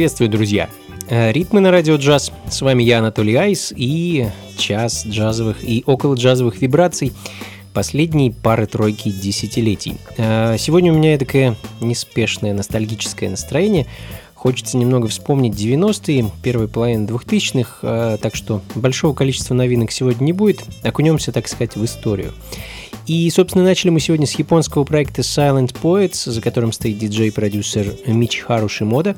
Приветствую, друзья! Э, ритмы на радио джаз. С вами я, Анатолий Айс, и час джазовых и около джазовых вибраций последней пары-тройки десятилетий. Э, сегодня у меня такое неспешное ностальгическое настроение. Хочется немного вспомнить 90-е, первой половины 2000-х, э, так что большого количества новинок сегодня не будет. Окунемся, так сказать, в историю. И, собственно, начали мы сегодня с японского проекта Silent Poets, за которым стоит диджей-продюсер Мичихару Шимода.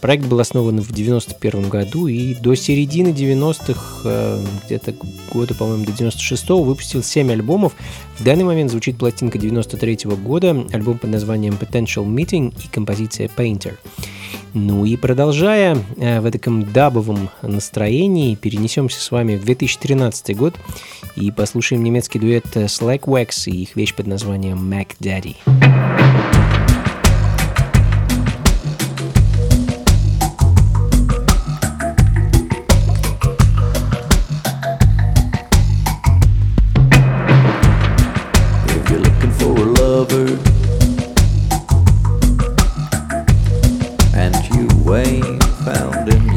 Проект был основан в 91 году и до середины 90-х, э, где-то года, по-моему, до 96-го, выпустил 7 альбомов. В данный момент звучит пластинка 93 -го года, альбом под названием Potential Meeting и композиция Painter. Ну и продолжая э, в таком дабовом настроении, перенесемся с вами в 2013 год и послушаем немецкий дуэт э, Slackwax и их вещь под названием Mac Daddy. Found him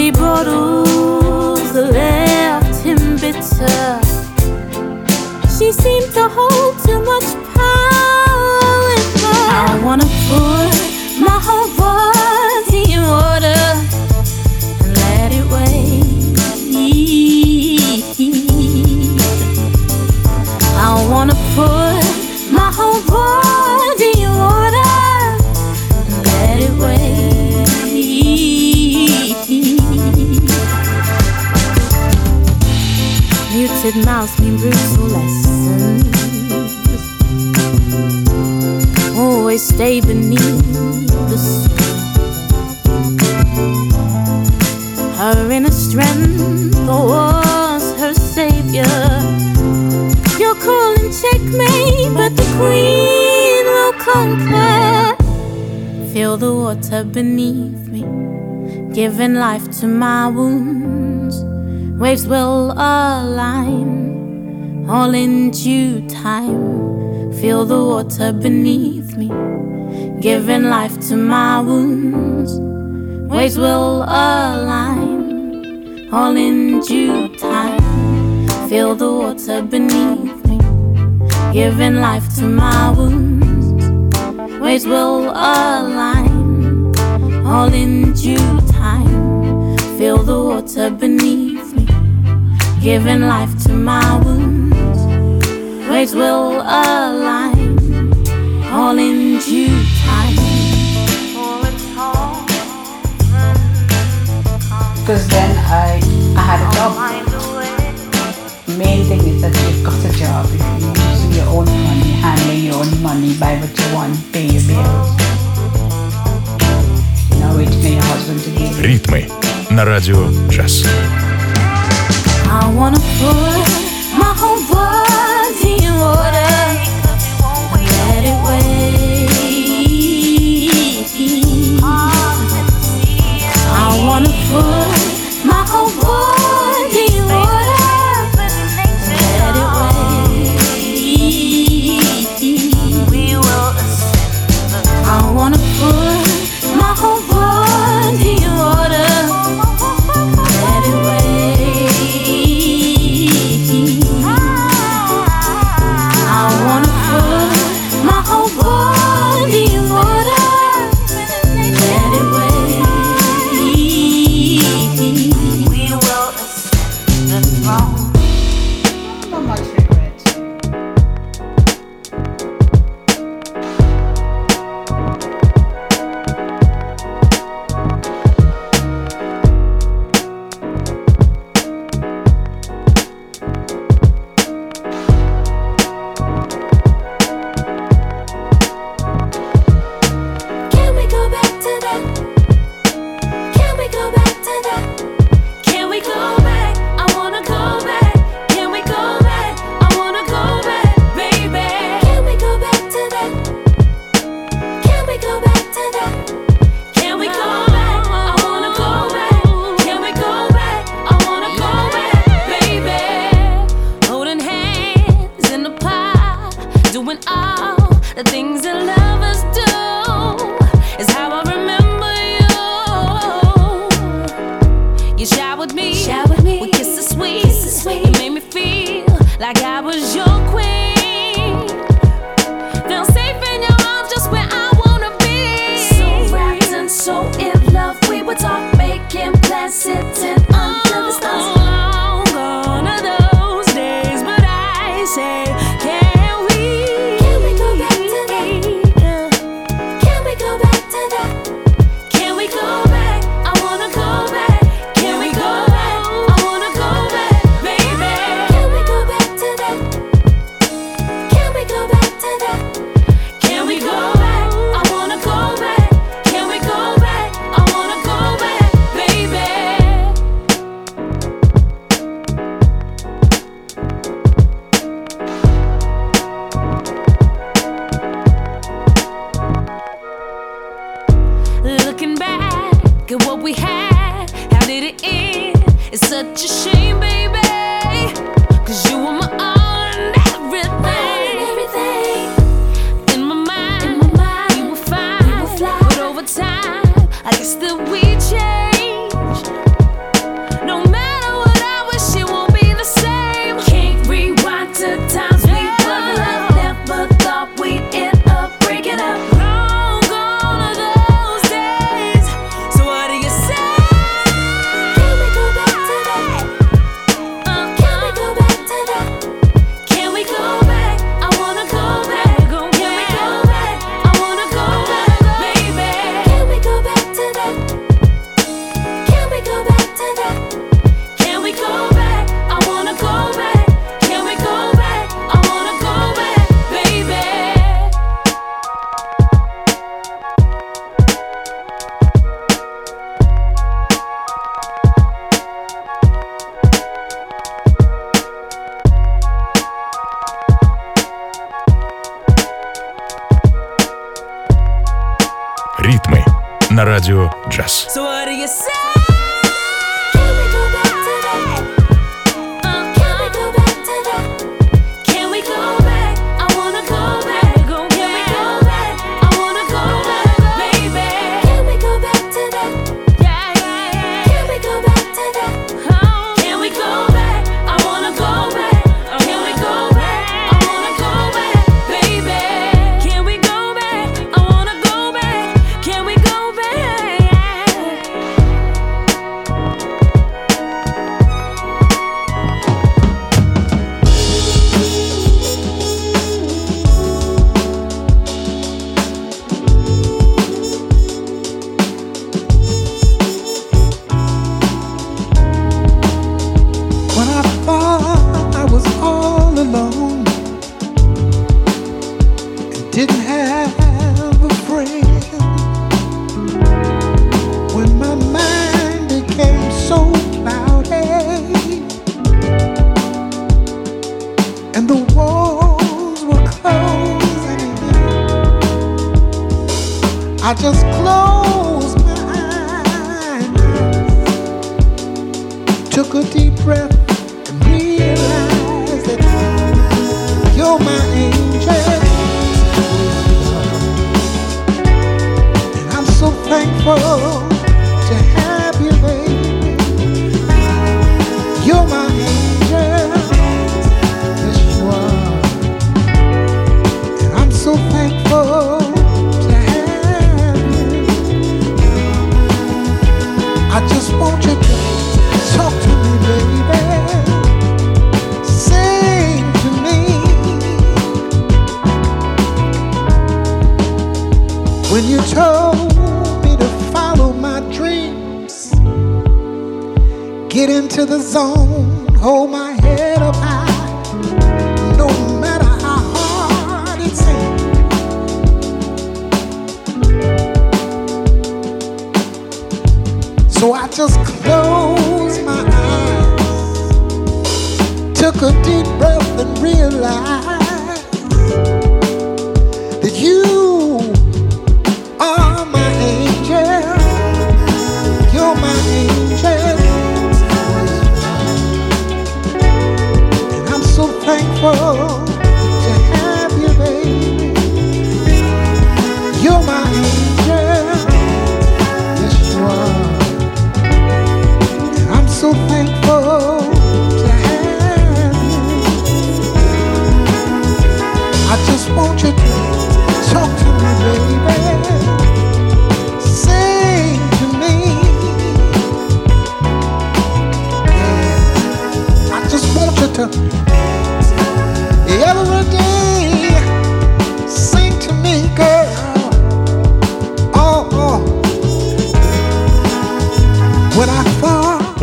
Empty bottles left him bitter. She seemed to hold too much power. I wanna put stay beneath the skin. Her inner strength was her savior. You're calling checkmate, but the queen will conquer. Feel the water beneath me, giving life to my wounds. Waves will align, all in due time. Feel the water beneath giving life to my wounds. Waves will align, all in due time. Feel the water beneath me, giving life to my wounds. Waves will align, all in due time. Feel the water beneath me, giving life to my wounds. Waves will align, all in due Because then I, I had a job. Main thing is that you've got a job. If you're using your own money, handling your own money, buy what you want, pay your bills. You know, wait for your husband to give you. Ритмы на радио джаз. I wanna put my whole body in water and let it wade. I wanna put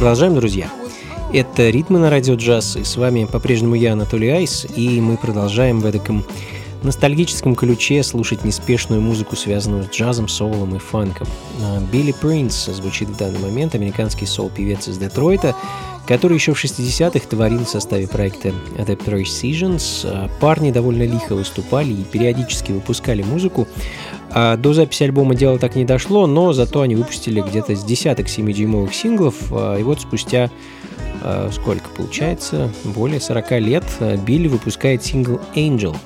Продолжаем, друзья. Это «Ритмы на радио джаз», и с вами по-прежнему я, Анатолий Айс, и мы продолжаем в этом ностальгическом ключе слушать неспешную музыку, связанную с джазом, соулом и фанком. А, Билли Принц звучит в данный момент, американский соул-певец из Детройта, который еще в 60-х творил в составе проекта The Precisions. А, Парни довольно лихо выступали и периодически выпускали музыку. А до записи альбома дело так не дошло, но зато они выпустили где-то с десяток 7-дюймовых синглов, а, и вот спустя сколько получается, более 40 лет Билли выпускает сингл Angel.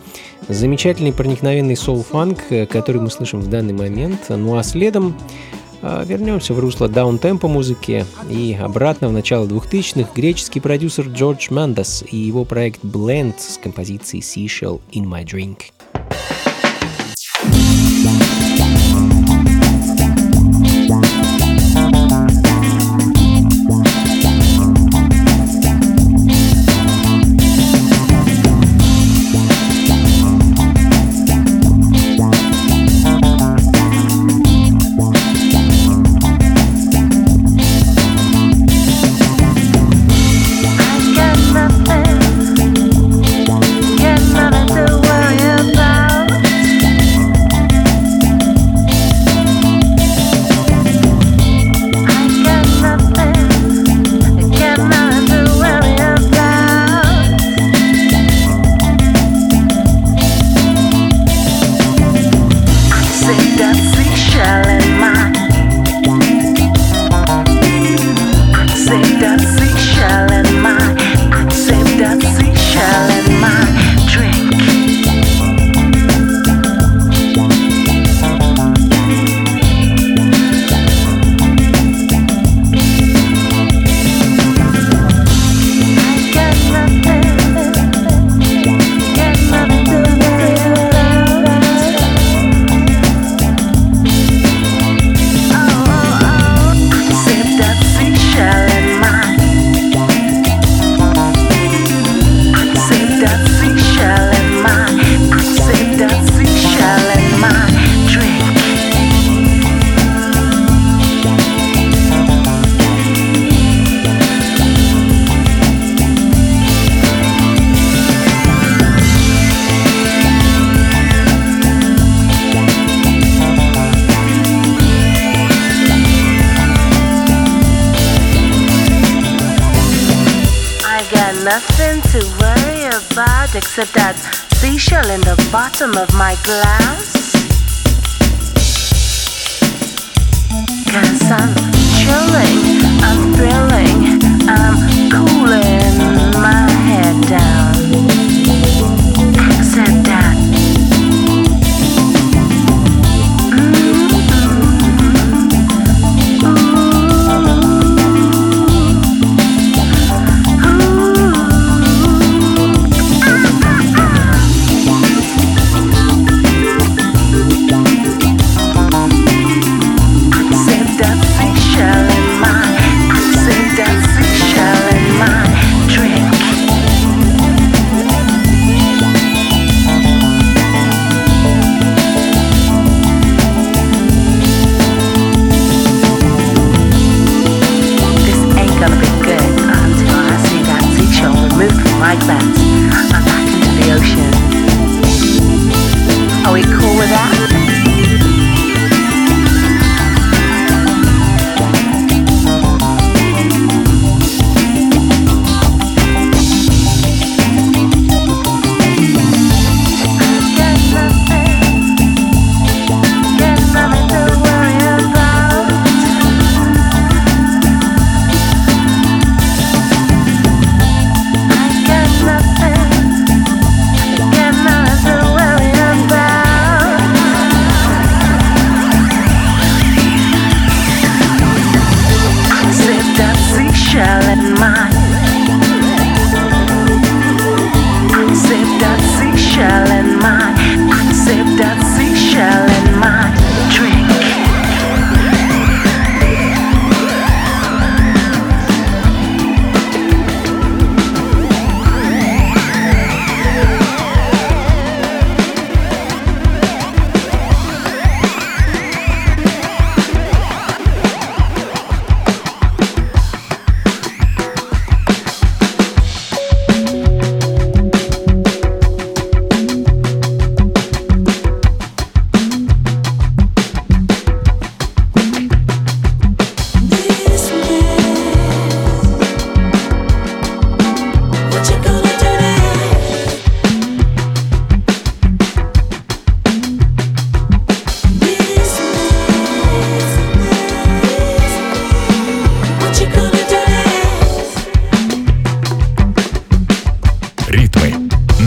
Замечательный проникновенный соул-фанк, который мы слышим в данный момент. Ну а следом вернемся в русло даунтемпа музыки и обратно в начало 2000-х греческий продюсер Джордж Мендес и его проект Blend с композицией Seashell in My Drink. up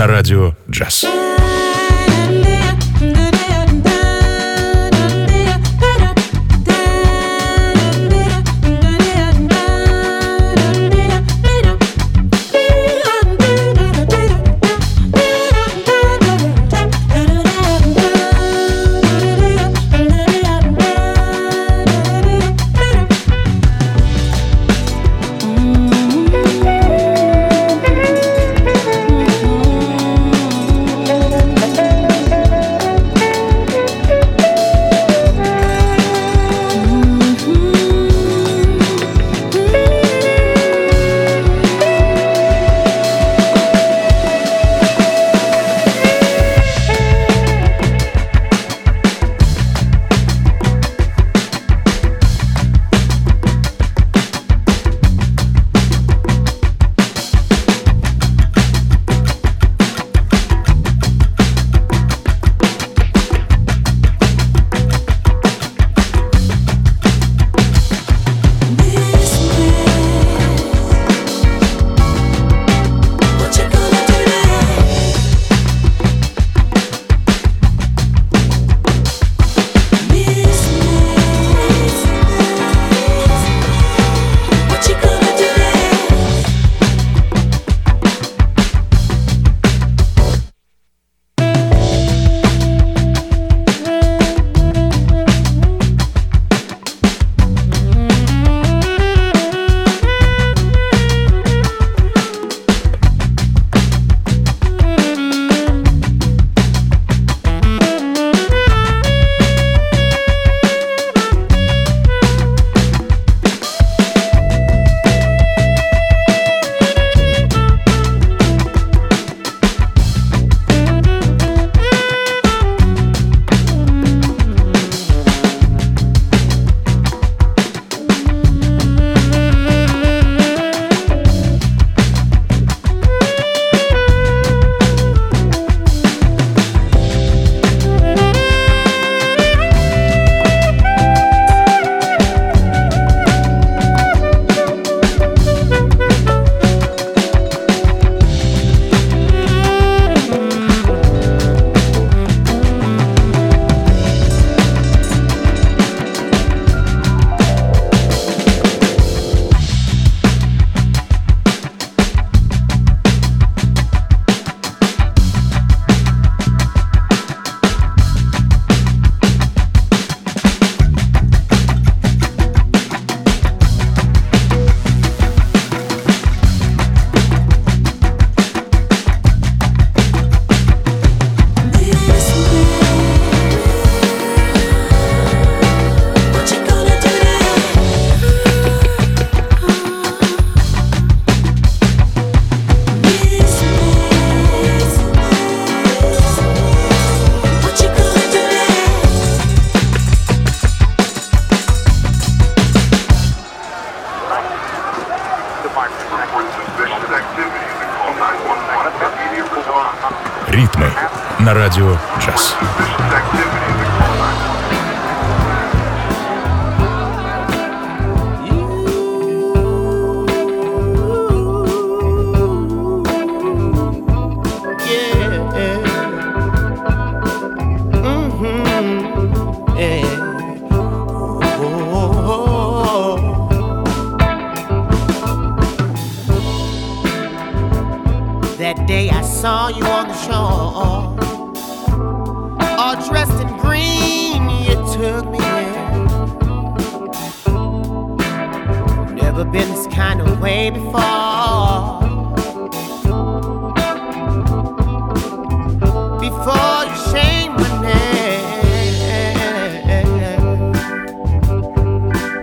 на радио «Джаз». На радио джаз. That day I saw you on the shore, Never been this kind of way before. Before you shame my name,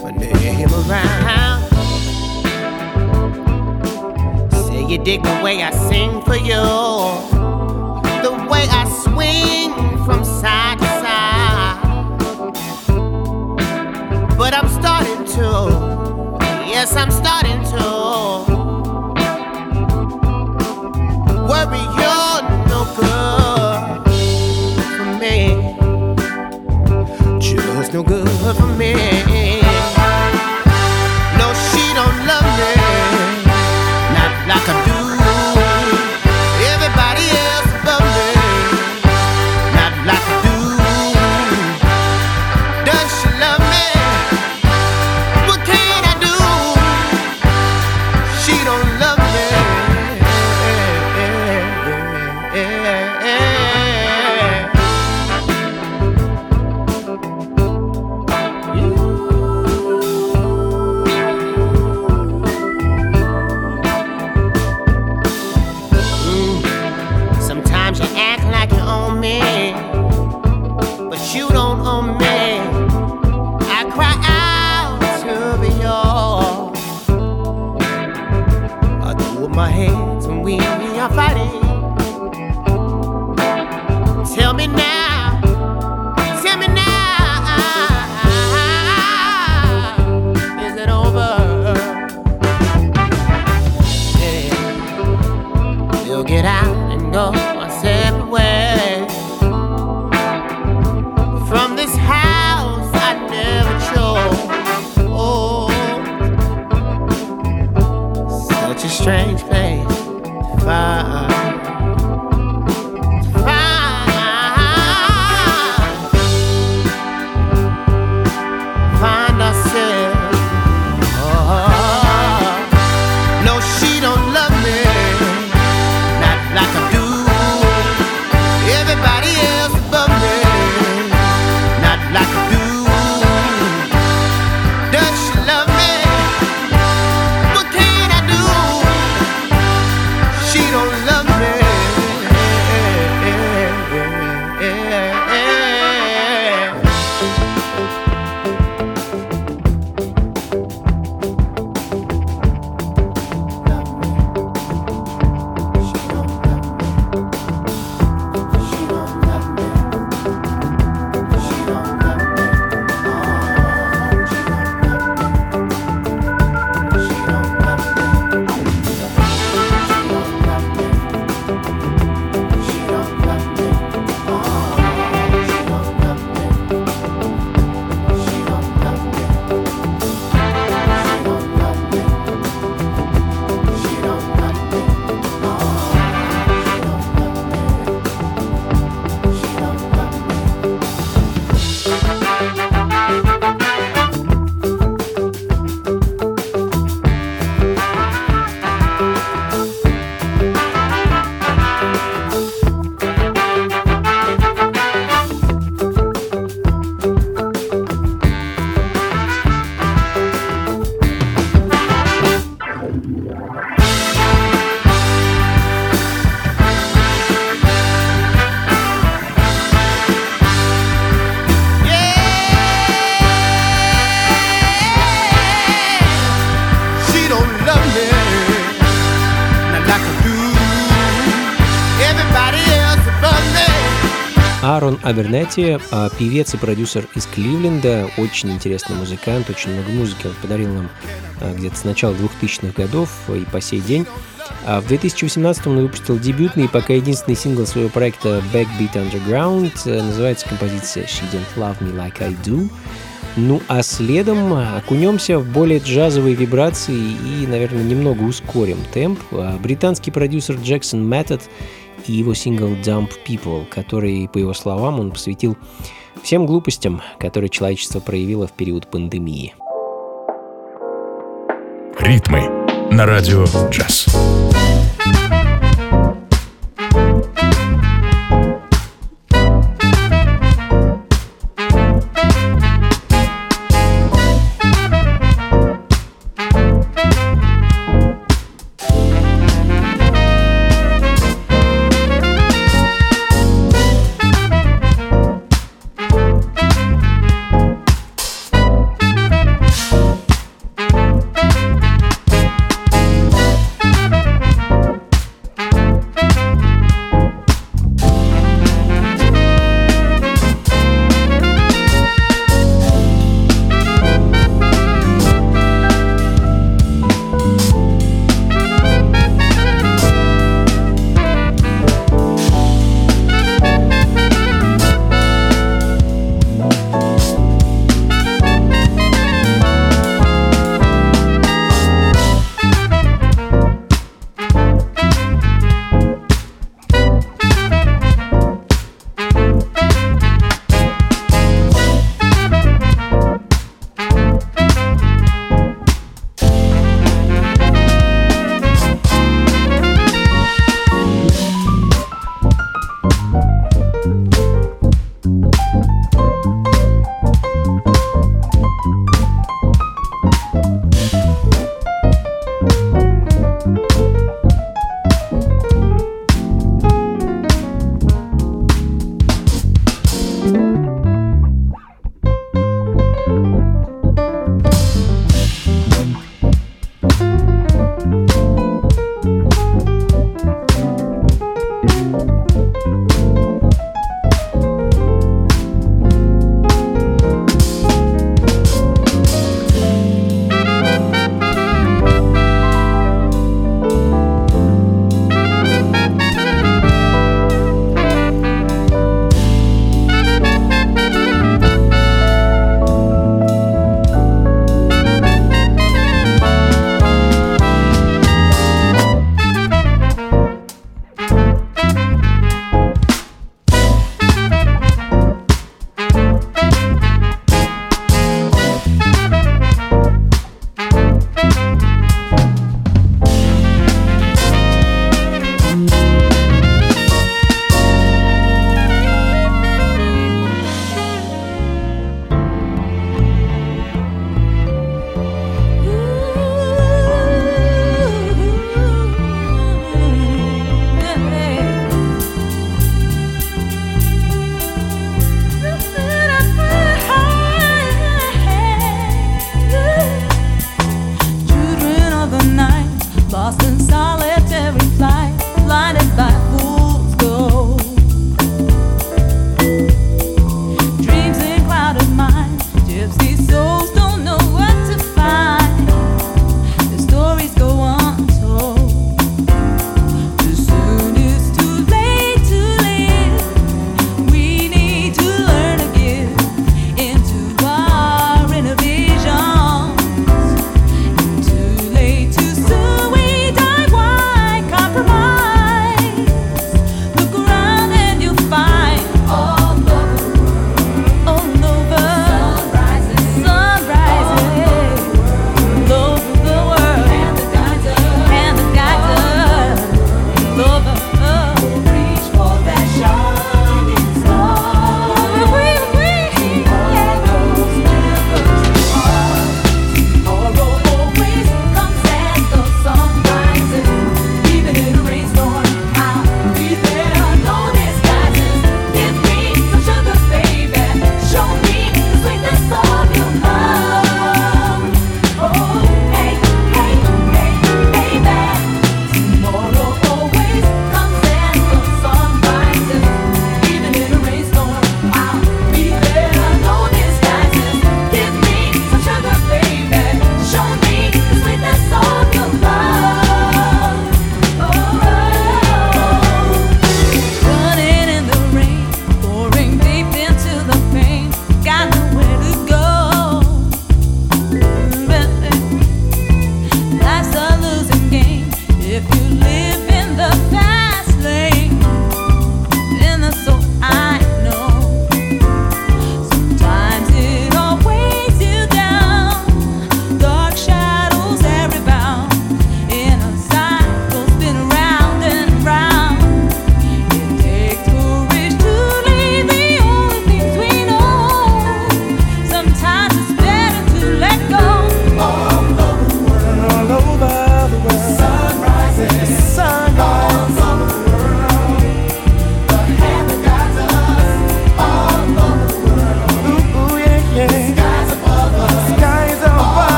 my name around. Say you dig the way I sing for you, Аарон Абернетти, а, певец и продюсер из Кливленда, очень интересный музыкант, очень много музыки он подарил нам а, где-то с начала 2000-х годов и по сей день. А в 2018 он выпустил дебютный и пока единственный сингл своего проекта Backbeat Underground. Э, называется композиция She Don't Love Me Like I Do. Ну а следом окунемся в более джазовые вибрации и, наверное, немного ускорим темп. Британский продюсер Джексон Мэттед и его сингл Dump People, который, по его словам, он посвятил всем глупостям, которые человечество проявило в период пандемии. Ритмы на радио «Джаз».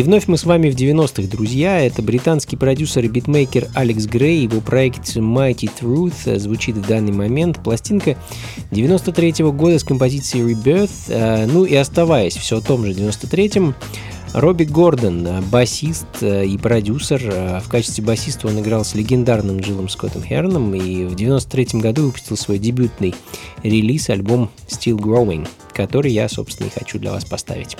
И вновь мы с вами в 90-х, друзья. Это британский продюсер и битмейкер Алекс Грей. Его проект Mighty Truth звучит в данный момент. Пластинка 93 -го года с композицией Rebirth. Э, ну и оставаясь все о том же 93-м, Робби Гордон, э, басист э, и продюсер. В качестве басиста он играл с легендарным Джилом Скоттом Херном и в 93 году выпустил свой дебютный релиз, альбом Still Growing, который я, собственно, и хочу для вас поставить.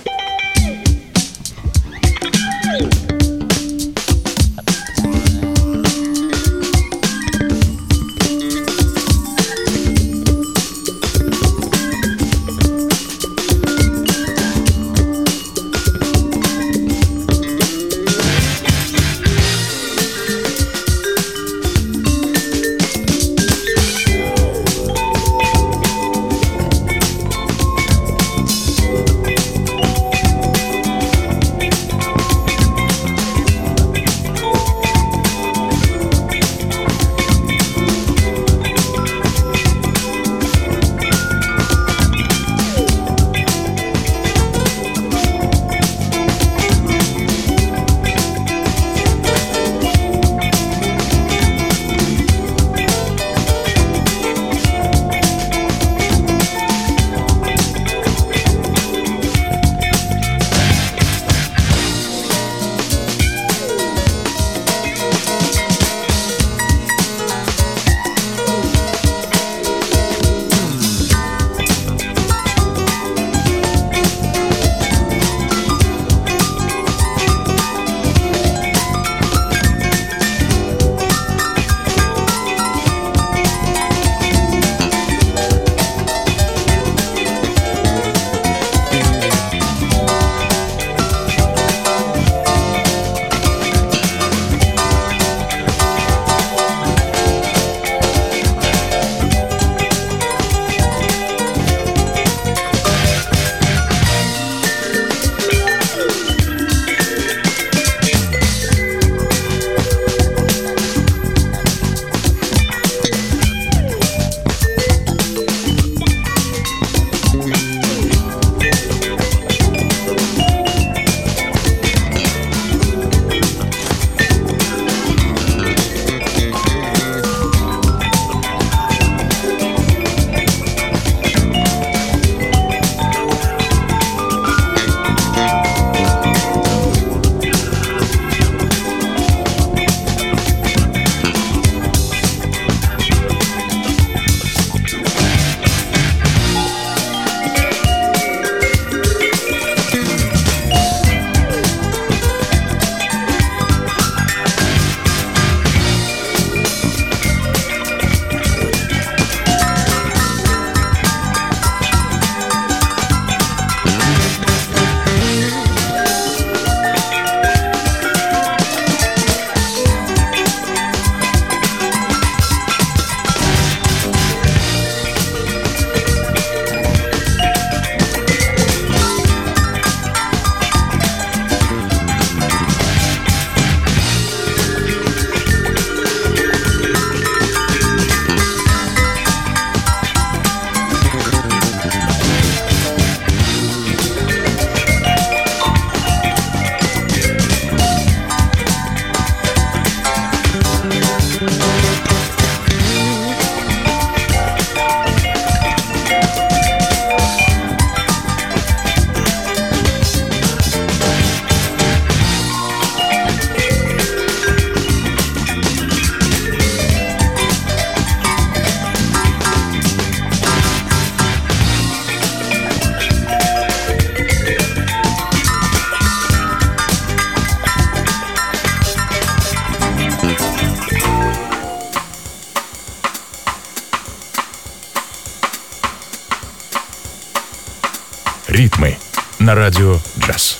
На радио «Джаз».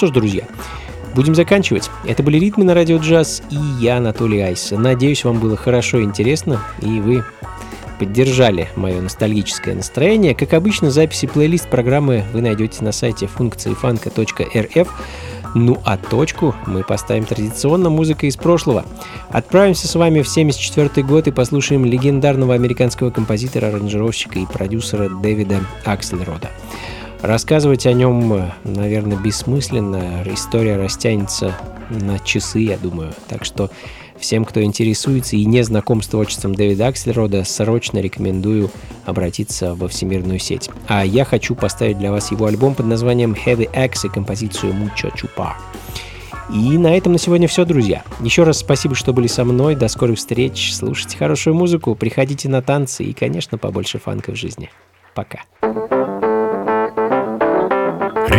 Что ж, друзья, будем заканчивать. Это были «Ритмы на радио джаз» и я, Анатолий Айс. Надеюсь, вам было хорошо и интересно, и вы поддержали мое ностальгическое настроение. Как обычно, записи плейлист программы вы найдете на сайте функции фанка.рф. Ну а точку мы поставим традиционно музыкой из прошлого. Отправимся с вами в 74 год и послушаем легендарного американского композитора, аранжировщика и продюсера Дэвида Аксельрода. Рассказывать о нем, наверное, бессмысленно. История растянется на часы, я думаю. Так что всем, кто интересуется и не знаком с творчеством Дэвида Аксельрода, срочно рекомендую обратиться во всемирную сеть. А я хочу поставить для вас его альбом под названием Heavy X и композицию Mucho Chupa. И на этом на сегодня все, друзья. Еще раз спасибо, что были со мной. До скорых встреч. Слушайте хорошую музыку, приходите на танцы и, конечно, побольше фанка в жизни. Пока.